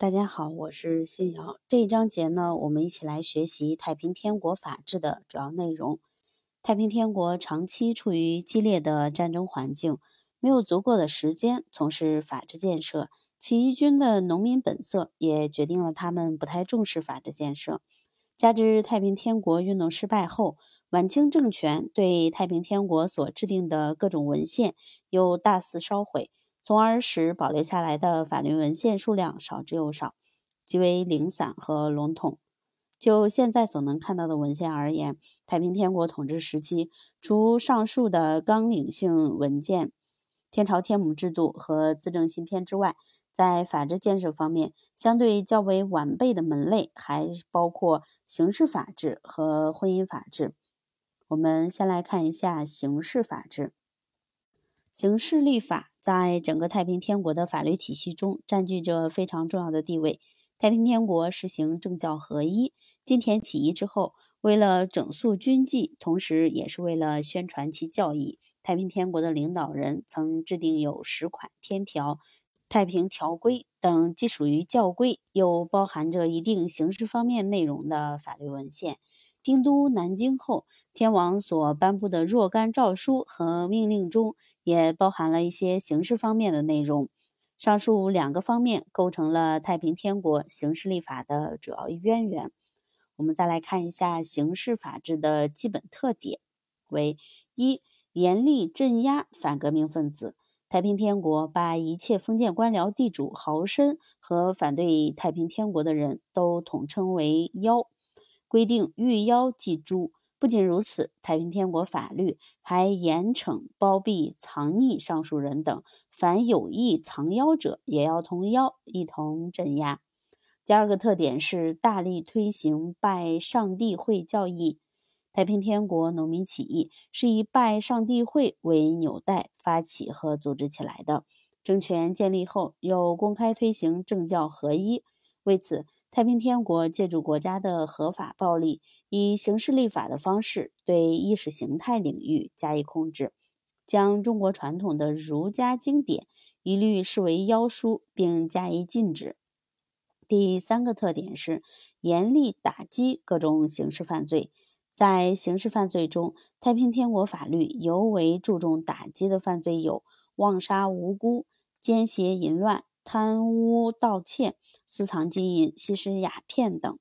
大家好，我是信瑶。这一章节呢，我们一起来学习太平天国法治的主要内容。太平天国长期处于激烈的战争环境，没有足够的时间从事法治建设。起义军的农民本色也决定了他们不太重视法治建设。加之太平天国运动失败后，晚清政权对太平天国所制定的各种文献又大肆烧毁。从而使保留下来的法律文献数量少之又少，极为零散和笼统。就现在所能看到的文献而言，太平天国统治时期，除上述的纲领性文件《天朝天母制度》和《资政新篇》之外，在法制建设方面相对较为完备的门类，还包括刑事法制和婚姻法制。我们先来看一下刑事法制。刑事立法在整个太平天国的法律体系中占据着非常重要的地位。太平天国实行政教合一。金田起义之后，为了整肃军纪，同时也是为了宣传其教义，太平天国的领导人曾制定有十款天条、太平条规等，既属于教规，又包含着一定刑事方面内容的法律文献。定都南京后，天王所颁布的若干诏书和命令中，也包含了一些刑事方面的内容。上述两个方面构成了太平天国刑事立法的主要渊源。我们再来看一下刑事法治的基本特点：为一、严厉镇压反革命分子。太平天国把一切封建官僚、地主、豪绅和反对太平天国的人都统称为妖。规定遇妖即诛。不仅如此，太平天国法律还严惩包庇藏匿上述人等，凡有意藏妖者，也要同妖一同镇压。第二个特点是大力推行拜上帝会教义。太平天国农民起义是以拜上帝会为纽带发起和组织起来的。政权建立后，又公开推行政教合一。为此，太平天国借助国家的合法暴力，以刑事立法的方式对意识形态领域加以控制，将中国传统的儒家经典一律视为妖书，并加以禁止。第三个特点是严厉打击各种刑事犯罪。在刑事犯罪中，太平天国法律尤为注重打击的犯罪有妄杀无辜、奸邪淫乱。贪污盗窃、私藏金银、吸食鸦片等。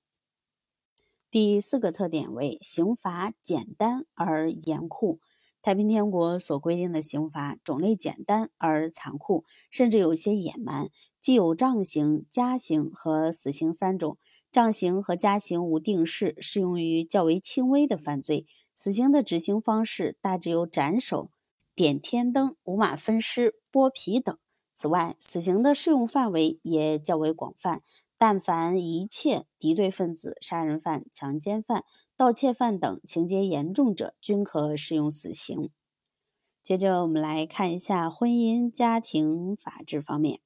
第四个特点为刑罚简单而严酷。太平天国所规定的刑罚种类简单而残酷，甚至有些野蛮，既有杖刑、加刑和死刑三种。杖刑和加刑无定式，适用于较为轻微的犯罪。死刑的执行方式大致有斩首、点天灯、五马分尸、剥皮等。此外，死刑的适用范围也较为广泛，但凡一切敌对分子、杀人犯、强奸犯、盗窃犯等情节严重者，均可适用死刑。接着，我们来看一下婚姻家庭法制方面。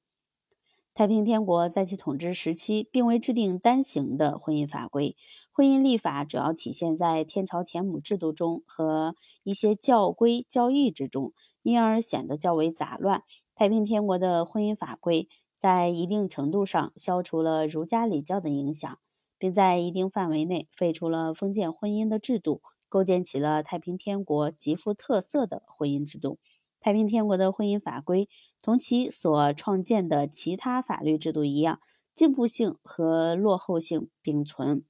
太平天国在其统治时期，并未制定单行的婚姻法规，婚姻立法主要体现在天朝田亩制度中和一些教规教义之中，因而显得较为杂乱。太平天国的婚姻法规在一定程度上消除了儒家礼教的影响，并在一定范围内废除了封建婚姻的制度，构建起了太平天国极富特色的婚姻制度。太平天国的婚姻法规同其所创建的其他法律制度一样，进步性和落后性并存。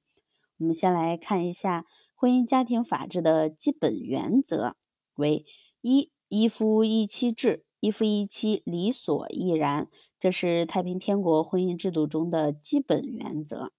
我们先来看一下婚姻家庭法制的基本原则：为一一夫一妻制。一夫一妻理所亦然，这是太平天国婚姻制度中的基本原则。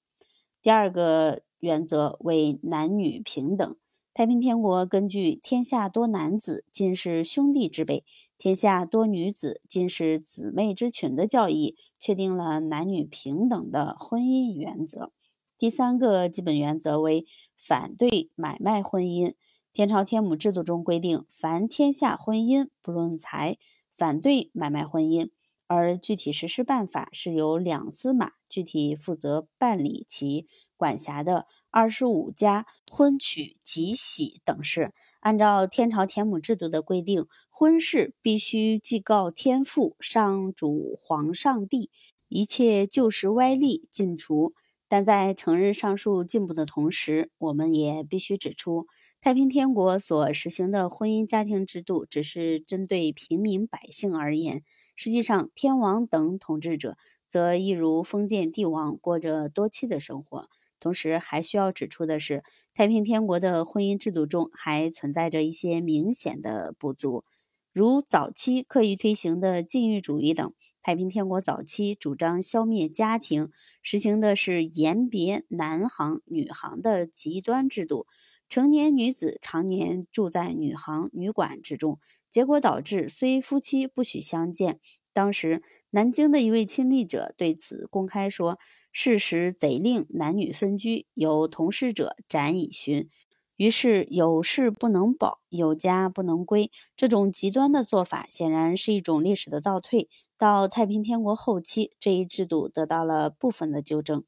第二个原则为男女平等。太平天国根据“天下多男子，尽是兄弟之辈；天下多女子，尽是姊妹之群”的教义，确定了男女平等的婚姻原则。第三个基本原则为反对买卖婚姻。天朝天母制度中规定，凡天下婚姻，不论财。反对买卖婚姻，而具体实施办法是由两司马具体负责办理其管辖的二十五家婚娶吉喜等事。按照天朝田亩制度的规定，婚事必须祭告天父、上主、皇上帝，一切旧时歪例尽除。但在承认上述进步的同时，我们也必须指出，太平天国所实行的婚姻家庭制度只是针对平民百姓而言，实际上天王等统治者则一如封建帝王，过着多妻的生活。同时，还需要指出的是，太平天国的婚姻制度中还存在着一些明显的不足。如早期刻意推行的禁欲主义等，太平天国早期主张消灭家庭，实行的是严别男行女行的极端制度，成年女子常年住在女行女馆之中，结果导致虽夫妻不许相见。当时南京的一位亲历者对此公开说：“事实贼令男女分居，有同事者斩以寻。”于是有事不能保，有家不能归。这种极端的做法显然是一种历史的倒退。到太平天国后期，这一制度得到了部分的纠正。